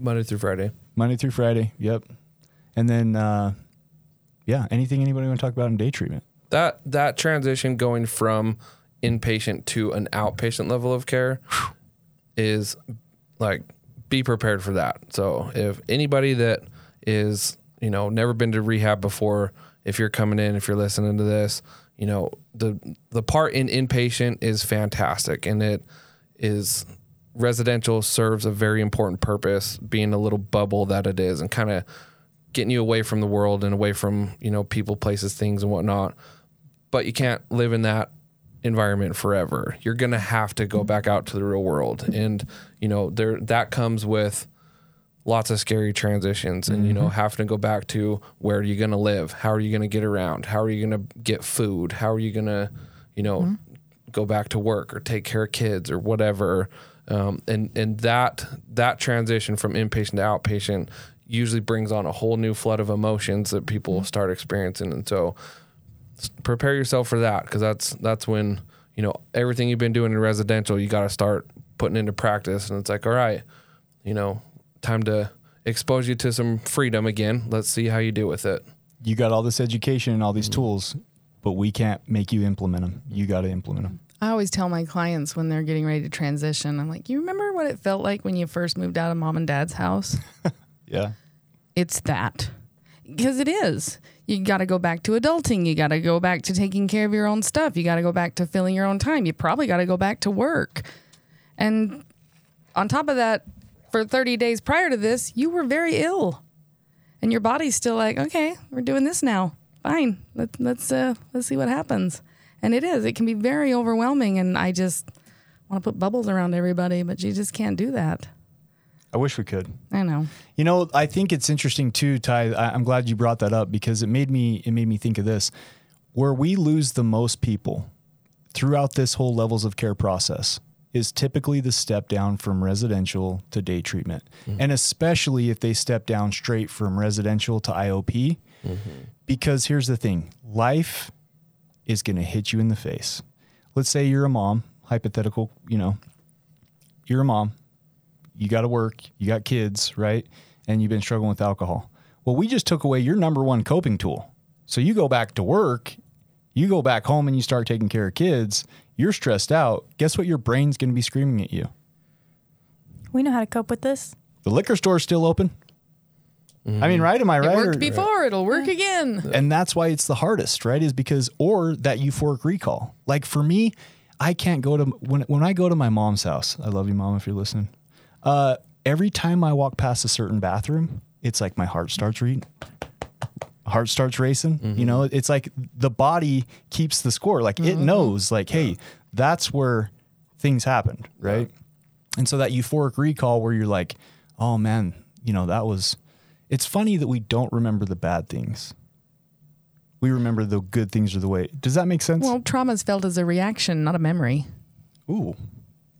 Monday through Friday. Monday through Friday. Yep. And then, uh, yeah, anything anybody want to talk about in day treatment? that that transition going from inpatient to an outpatient level of care is like be prepared for that. So if anybody that is, you know, never been to rehab before, if you're coming in, if you're listening to this, you know, the the part in inpatient is fantastic and it is residential serves a very important purpose being a little bubble that it is and kind of getting you away from the world and away from, you know, people, places, things and whatnot but you can't live in that environment forever. You're going to have to go back out to the real world. And, you know, there that comes with lots of scary transitions and you know mm-hmm. having to go back to where are you going to live? How are you going to get around? How are you going to get food? How are you going to, you know, mm-hmm. Go back to work or take care of kids or whatever? Um, and and that that transition from inpatient to outpatient, usually brings on a whole new flood of emotions that people start experiencing. And so prepare yourself for that because that's that's when you know everything you've been doing in residential you got to start putting into practice. And it's like all right you know time to expose you to some freedom again. Let's see how you do with it. You got all this education and all these tools, but we can't make you implement them. You got to implement them. I always tell my clients when they're getting ready to transition, I'm like, you remember what it felt like when you first moved out of mom and dad's house? Yeah. it's that. Because it is. You got to go back to adulting. You got to go back to taking care of your own stuff. You got to go back to filling your own time. You probably got to go back to work. And on top of that, for 30 days prior to this, you were very ill. And your body's still like, okay, we're doing this now. Fine. Let, let's uh, let's see what happens. And it is. It can be very overwhelming. And I just want to put bubbles around everybody, but you just can't do that. I wish we could. I know. You know, I think it's interesting too, Ty. I, I'm glad you brought that up because it made me it made me think of this. Where we lose the most people throughout this whole levels of care process is typically the step down from residential to day treatment. And especially if they step down straight from residential to IOP. Mm-hmm. Because here's the thing life is going to hit you in the face. Let's say you're a mom, hypothetical, you know, you're a mom, you got to work, you got kids, right? And you've been struggling with alcohol. Well, we just took away your number one coping tool. So you go back to work, you go back home and you start taking care of kids, you're stressed out. Guess what your brain's going to be screaming at you? We know how to cope with this. The liquor store's still open. Mm-hmm. I mean, right? Am I right? It worked Or- before, it'll work again. and that's why it's the hardest, right? Is because or that euphoric recall. Like for me, I can't go to when when I go to my mom's house. I love you, mom, if you're listening. Uh, every time I walk past a certain bathroom, it's like my heart starts reading. Heart starts racing. You mm-hmm. know, it's like the body keeps the score. Like it mm-hmm. knows, like, hey, that's where things happened, right? And so that euphoric recall where you're like, oh man, you know, that was. It's funny that we don't remember the bad things we remember the good things are the way. Does that make sense? Well, trauma is felt as a reaction, not a memory. Ooh,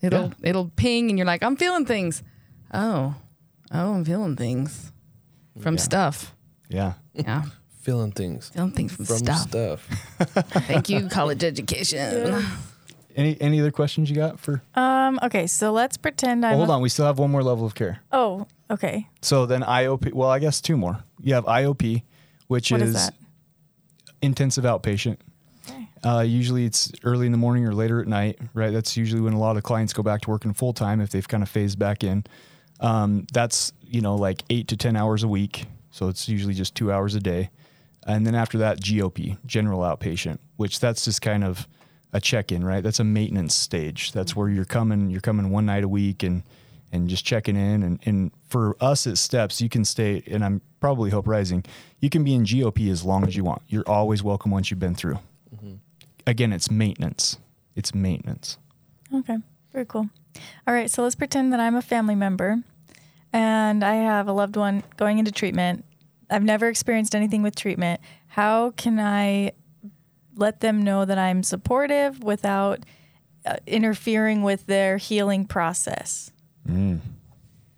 It'll Yeah. it'll ping, and you're like, I'm feeling things. Oh, oh, I'm feeling things from stuff. yeah. Yeah, feeling things feeling things from, from stuff. stuff, Thank you, college education. Any any other questions you got for? Um. Okay. So let's pretend I'm. Well, hold on, we still have one more level of care. Oh. Okay. So then IOP. Well, I guess two more. You have IOP, which What is, is intensive outpatient. Okay. Uh, usually it's early in the morning or later at night, right? That's usually when a lot of clients go back to working full time if they've kind of phased back in. Um, that's you know like eight to ten hours a week, so it's usually just two hours a day. And then after that, GOP, general outpatient, which that's just kind of a check-in, right? That's a maintenance stage. That's where you're coming, you're coming one night a week and and just checking in. And, and for us at Steps, you can stay, and I'm probably Hope Rising, you can be in GOP as long as you want. You're always welcome once you've been through. Mm-hmm. Again, it's maintenance. It's maintenance. Okay. Very cool. All right. So let's pretend that I'm a family member, and I have a loved one going into treatment. I've never experienced anything with treatment. How can I let them know that I'm supportive without uh, interfering with their healing process?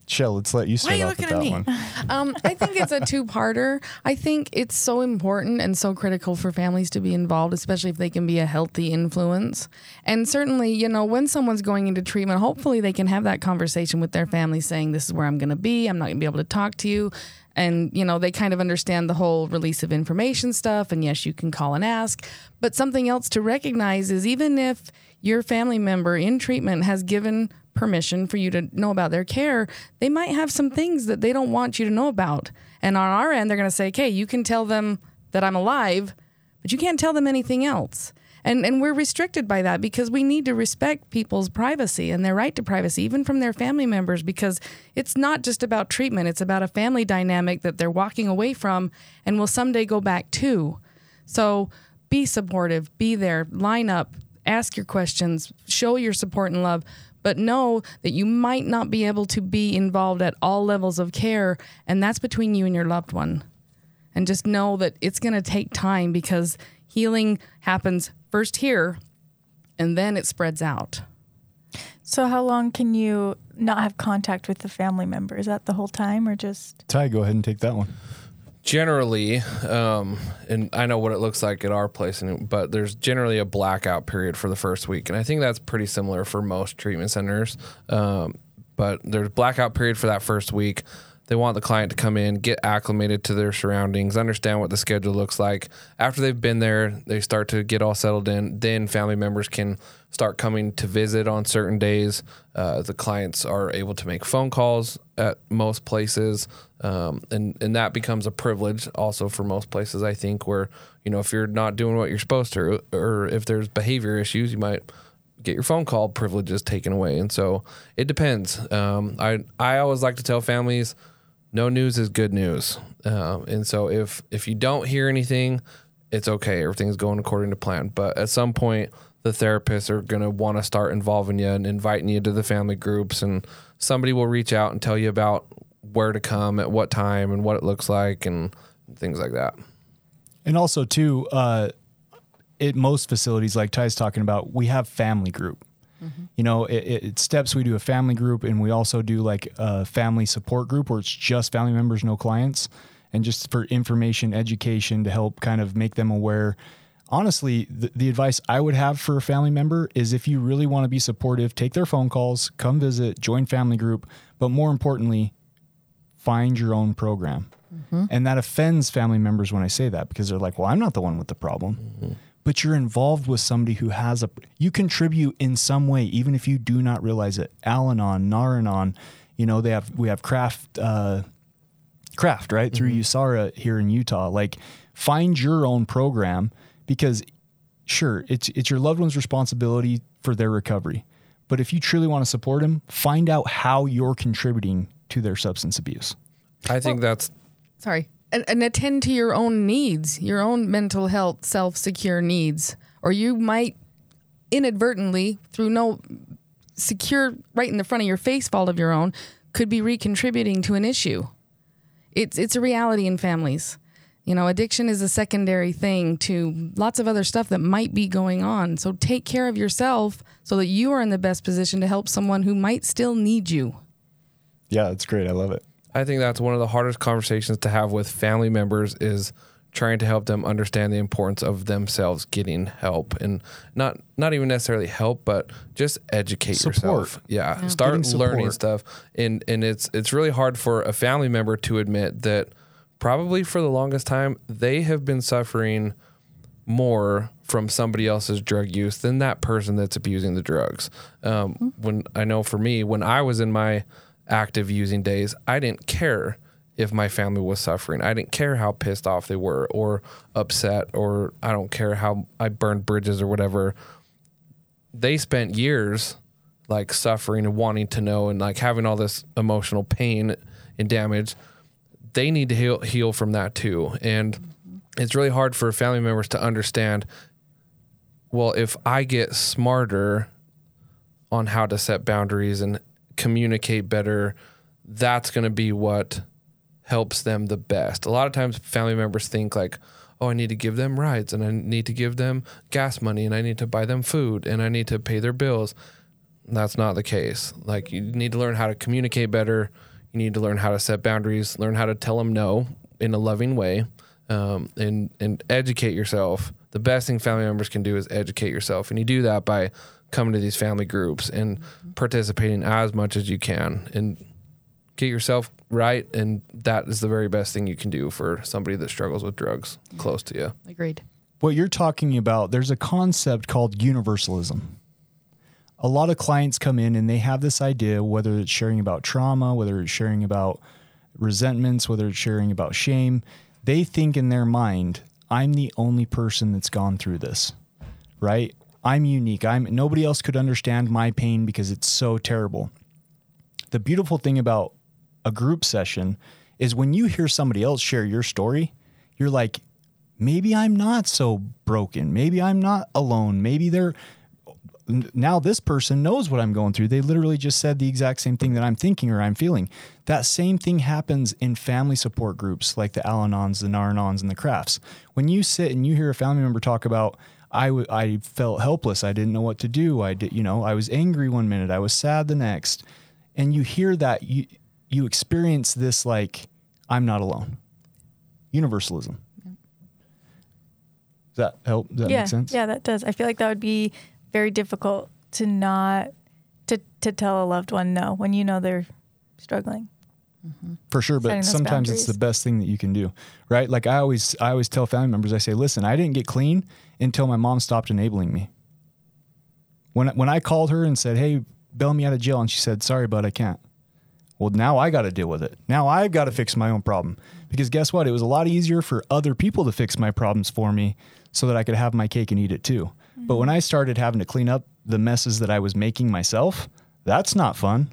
Shell, let's let you start you off with looking that at me? one. Um, I think it's a two-parter. I think it's so important and so critical for families to be involved, especially if they can be a healthy influence. And certainly, you know, when someone's going into treatment, hopefully they can have that conversation with their family, saying, "This is where I'm going to be. I'm not going to be able to talk to you." And you know, they kind of understand the whole release of information stuff. And yes, you can call and ask. But something else to recognize is even if your family member in treatment has given permission for you to know about their care, they might have some things that they don't want you to know about. And on our end, they're going to say, okay, you can tell them that I'm alive, but you can't tell them anything else. And, and we're restricted by that because we need to respect people's privacy and their right to privacy, even from their family members, because it's not just about treatment. It's about a family dynamic that they're walking away from and will someday go back to. So be supportive, be there, line up, ask your questions, show your support and love, but know that you might not be able to be involved at all levels of care, and that's between you and your loved one. And just know that it's going to take time because healing happens first here and then it spreads out. So how long can you not have contact with the family member? Is that the whole time or just Ty, go ahead and take that one. Generally um and i know what it looks like at our place but there's generally a blackout period for the first week and i think that's pretty similar for most treatment centers. Um but there's blackout period for that first week they want the client to come in get acclimated to their surroundings understand what the schedule looks like. After they've been there they start to get all settled in. Then family members can start coming to visit on certain days. Uh, the clients are able to make phone calls at most places. Um, and and that becomes a privilege also for most places i think where you know if you're not doing what you're supposed to or if there's behavior issues you might get your phone call privileges taken away. And so it depends. Um, i i always like to tell families no news is good news. Um, and so if if you don't hear anything it's okay. Everything's going according to plan. But at some point the therapists are going to want to start involving you and inviting you to the family groups and somebody will reach out and tell you about where to come at what time and what it looks like and things like that. And also, too, uh, at most facilities, like Ty's talking about, we have family group. You know, it, it, steps we do a family group, and we also do like a family support group where it's just family members, no clients, and just for information, education to help kind of make them aware. Honestly, the, the advice I would have for a family member is if you really want to be supportive, take their phone calls, come visit, join family group, but more importantly, find your own program. Mm-hmm. And that offends family members when I say that because they're like, well, I'm not the one with the problem. Mm-hmm. But you're involved with somebody who has a, you contribute in some way, even if you do not realize it. Al Anon, Nar-Anon, you know, they have, we have craft, uh, craft, right? Through USARA here in Utah. Like find your own program because sure, it's it's your loved one's responsibility for their recovery. But if you truly want to support them, find out how you're contributing to their substance abuse. i think that's sorry and, attend to your own needs your own mental health self-secure needs. Or you might inadvertently through no secure right in the front of your face fault of your own could be recontributing to an issue. It's it's a reality in families. You know addiction is a secondary thing to lots of other stuff that might be going on. So take care of yourself so that you are in the best position to help someone who might still need you. Yeah, that's great. I love it. I think that's one of the hardest conversations to have with family members is trying to help them understand the importance of themselves getting help and not not even necessarily help but just educate Support. yourself. Yeah, start learning stuff and and it's it's really hard for a family member to admit that probably for the longest time they have been suffering more from somebody else's drug use than that person that's abusing the drugs. Um, when I know for me, when I was in my active using days, I didn't care if my family was suffering. I didn't care how pissed off they were or upset, or I don't care how I burned bridges or whatever. They spent years like suffering and wanting to know and like having all this emotional pain and damage they need to heal heal from that too. And it's really hard for family members to understand. Well, if I get smarter on how to set boundaries and communicate better, that's going to be what helps them the best. A lot of times, family members think like, "Oh, I need to give them rides, and I need to give them gas money, and I need to buy them food, and I need to pay their bills." That's not the case. Like you need to learn how to communicate better. You need to learn how to set boundaries, learn how to tell them no in a loving way, um, and and educate yourself. The best thing family members can do is educate yourself, and you do that by coming to these family groups and participating as much as you can, and get yourself right. And that is the very best thing you can do for somebody that struggles with drugs close to you. agreed What you're talking about, there's a concept called universalism. A lot of clients come in and they have this idea, whether it's sharing about trauma, whether it's sharing about resentments, whether it's sharing about shame, they think in their mind, I'm the only person that's gone through this, right? I'm unique. I'm nobody else could understand my pain because it's so terrible. The beautiful thing about a group session is when you hear somebody else share your story, you're like, maybe I'm not so broken. Maybe I'm not alone. Maybe they're now this person knows what I'm going through. They literally just said the exact same thing that I'm thinking or I'm feeling. That same thing happens in family support groups like the Al Anons, the Nar-Anons, and the Crafts. When you sit and you hear a family member talk about, I, w- I felt helpless. I didn't know what to do. I did, you know, I was angry one minute. I was sad the next. And you hear that, you, you experience this like, I'm not alone. Universalism. Does that help? Does that yeah, make sense? yeah, that does. I feel like that would be very difficult to not to to tell a loved one no when you know they're struggling. Mm-hmm. for sure setting but those sometimes it's the best thing that you can do right like i always i always tell family members i say listen i didn't get clean until my mom stopped enabling me. When when i called her and said hey bail me out of jail and she said sorry bud, i can't. Well now i got to deal with it. Now i've got to fix my own problem. Because guess what? It was a lot easier for other people to fix my problems for me so that i could have my cake and eat it too. But mm-hmm. when i started having to clean up the messes that i was making myself that's not fun.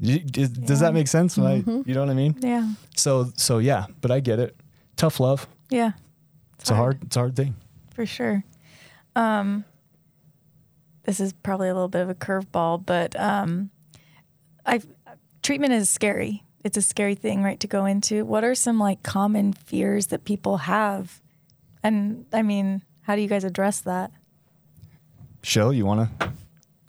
Does, does that make sense? When mm-hmm. I, you know what I mean? Yeah, So so yeah, but I get it. Tough love. yeah, It's a hard it's a hard thing. for sure. Um, this is probably a little bit of a curveball, but um, I treatment is scary. It's a scary thing, right, to go into. What are some like common fears that people have? And I mean, how do you guys address that? Shell, you wanna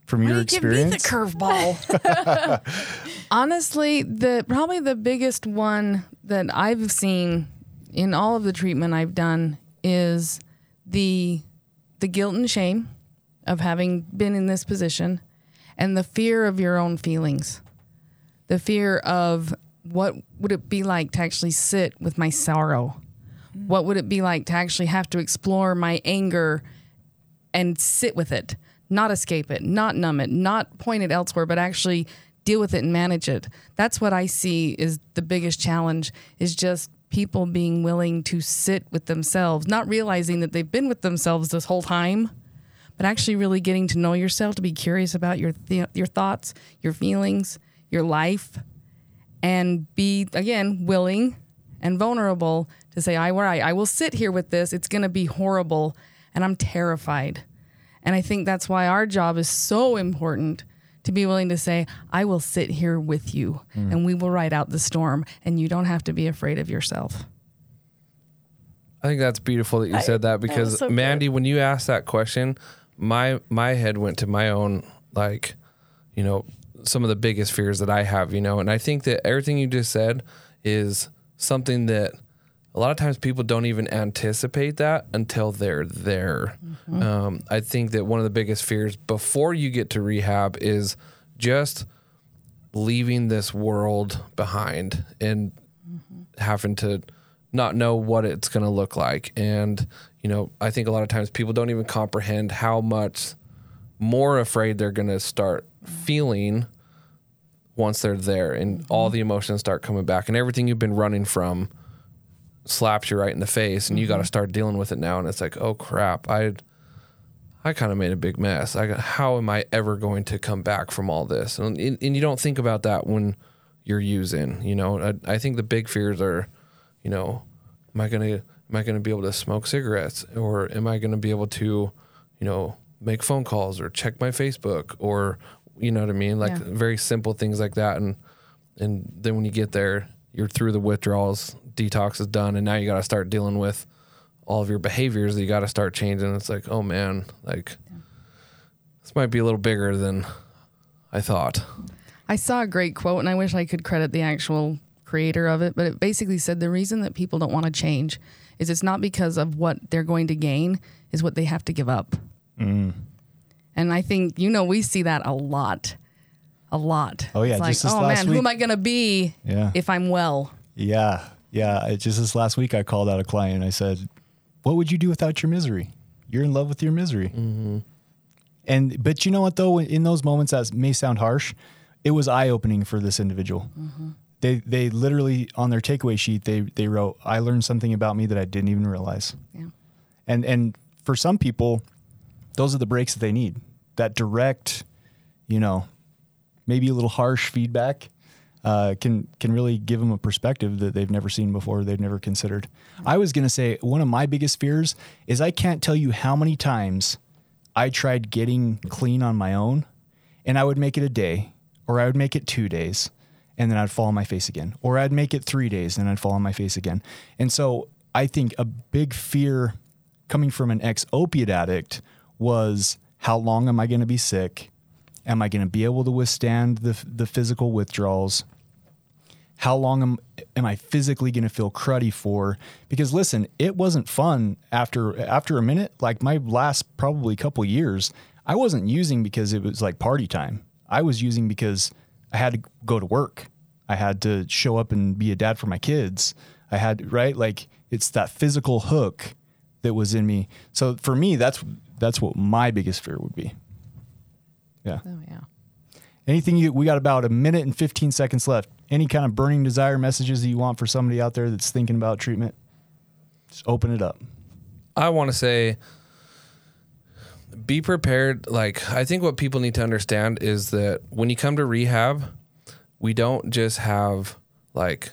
from your experience? Give me the curveball. Honestly, the probably the biggest one that I've seen in all of the treatment I've done is the the guilt and shame of having been in this position and the fear of your own feelings. The fear of what would it be like to actually sit with my sorrow? What would it be like to actually have to explore my anger and sit with it, not escape it, not numb it, not point it elsewhere, but actually deal with it and manage it. That's what I see is the biggest challenge is just people being willing to sit with themselves, not realizing that they've been with themselves this whole time, but actually really getting to know yourself, to be curious about your th- your thoughts, your feelings, your life, and be again willing and vulnerable to say, "I, I will sit here with this. It's going to be horrible, and I'm terrified." And I think that's why our job is so important to be willing to say, "I will sit here with you, mm. and we will ride out the storm, and you don't have to be afraid of yourself." I think that's beautiful that you said that because so good. Mandy, when you asked that question, my my head went to my own like, you know, some of the biggest fears that I have, you know, and I think that everything you just said is something that a lot of times people don't even anticipate that until they're there. Mm-hmm. Um, I think that one of the biggest fears before you get to rehab is just leaving this world behind and mm-hmm. having to not know what it's going to look like. And, you know, I think a lot of times people don't even comprehend how much more afraid they're going to start mm-hmm. feeling once they're there and all the emotions start coming back and everything you've been running from slaps you right in the face and you got to mm-hmm. start dealing with it now. And it's like oh crap. I i kind of made a big mess. I got how am i ever going to come back from all this? And, and, you don't think about that when you're using you know? I, I think the big fears are you know am i going to am i going to be able to smoke cigarettes? Or am i going to be able to you know make phone calls or check my facebook or you know what i mean? Like Yeah. very simple things like that. And and then when you get there you're through the withdrawals detox is done and now you got to start dealing with all of your behaviors that you got to start changing it's like oh man like this might be a little bigger than i thought I saw a great quote, and I wish I could credit the actual creator of it, but it basically said the reason that people don't want to change is it's not because of what they're going to gain, is what they have to give up. Mm. And I think, you know, we see that a lot. A lot. Oh, yeah, It's like, just this oh last man, who am I going to be Yeah. if I'm well? Yeah. Yeah. It, just this last week I called out a client. And I said, What would you do without your misery? You're in love with your misery. Mm-hmm. And but you know what though, in those moments that may sound harsh, it was eye opening for this individual. Mm-hmm. They they literally on their takeaway sheet they they wrote, I learned something about me that I didn't even realize. Yeah. And and for some people, those are the breaks that they need. That direct, you know, maybe a little harsh feedback uh, can can really give them a perspective that they've never seen before, they've never considered. I was gonna say one of my biggest fears is I can't tell you how many times I tried getting clean on my own and I would make it a day or I would make it two days and then I'd fall on my face again. Or I'd make it three days and I'd fall on my face again. And so I think a big fear coming from an ex opiate addict was how long am I going to be sick? Am I going to be able to withstand the, the physical withdrawals? How long am, am I physically going to feel cruddy for? Because listen, it wasn't fun after after a minute. Like my last probably couple years, I wasn't using because it was like party time. I was using because I had to go to work. I had to show up and be a dad for my kids. I had right like it's that physical hook that was in me. So for me, that's that's what my biggest fear would be. Yeah. Oh yeah. Anything you we got about a minute and 15 seconds left. Any kind of burning desire messages that you want for somebody out there that's thinking about treatment? Just open it up. I want to say be prepared. Like, I think what people need to understand is that when you come to rehab, we don't just have like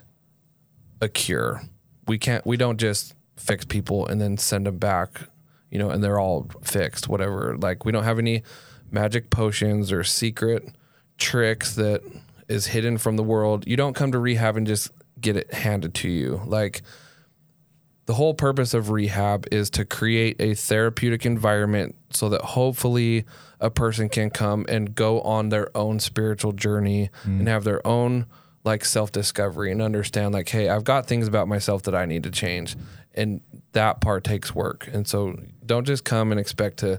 a cure. We can't, we don't just fix people and then send them back, you know, and they're all fixed, whatever. Like, we don't have any magic potions or secret tricks that is hidden from the world. You don't come to rehab and just get it handed to you. Like, the whole purpose of rehab is to create a therapeutic environment so that hopefully a person can come and go on their own spiritual journey and mm. have their own like self-discovery and understand like hey I've got things about myself that I need to change and that part takes work and so don't just come and expect to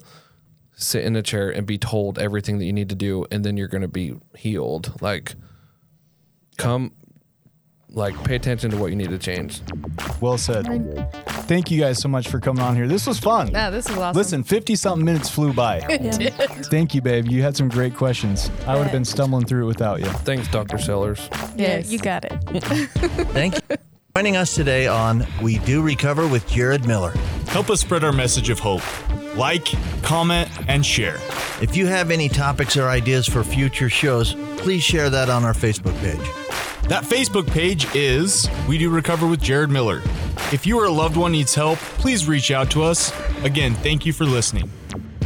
sit in a chair and be told everything that you need to do and then you're going to be healed like come like pay attention to what you need to change Well said. Thank you guys so much for coming on here. This was fun. Yeah, this is awesome. Listen, 50 something minutes flew by. Thank you, babe. You had some great questions. I would have been stumbling through it without you. thanks dr sellers Yeah, Yes. you got it. Thank you. Joining us today on We Do Recover with Jared Miller. Help us spread our message of hope. Like, comment, and share. If you have any topics or ideas for future shows, please share that on our Facebook page. That Facebook page is We Do Recover with Jared Miller. If you or a loved one needs help, please reach out to us. Again, thank you for listening.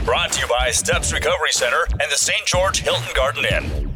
Brought to you by Steps Recovery Center and the St. George Hilton Garden Inn.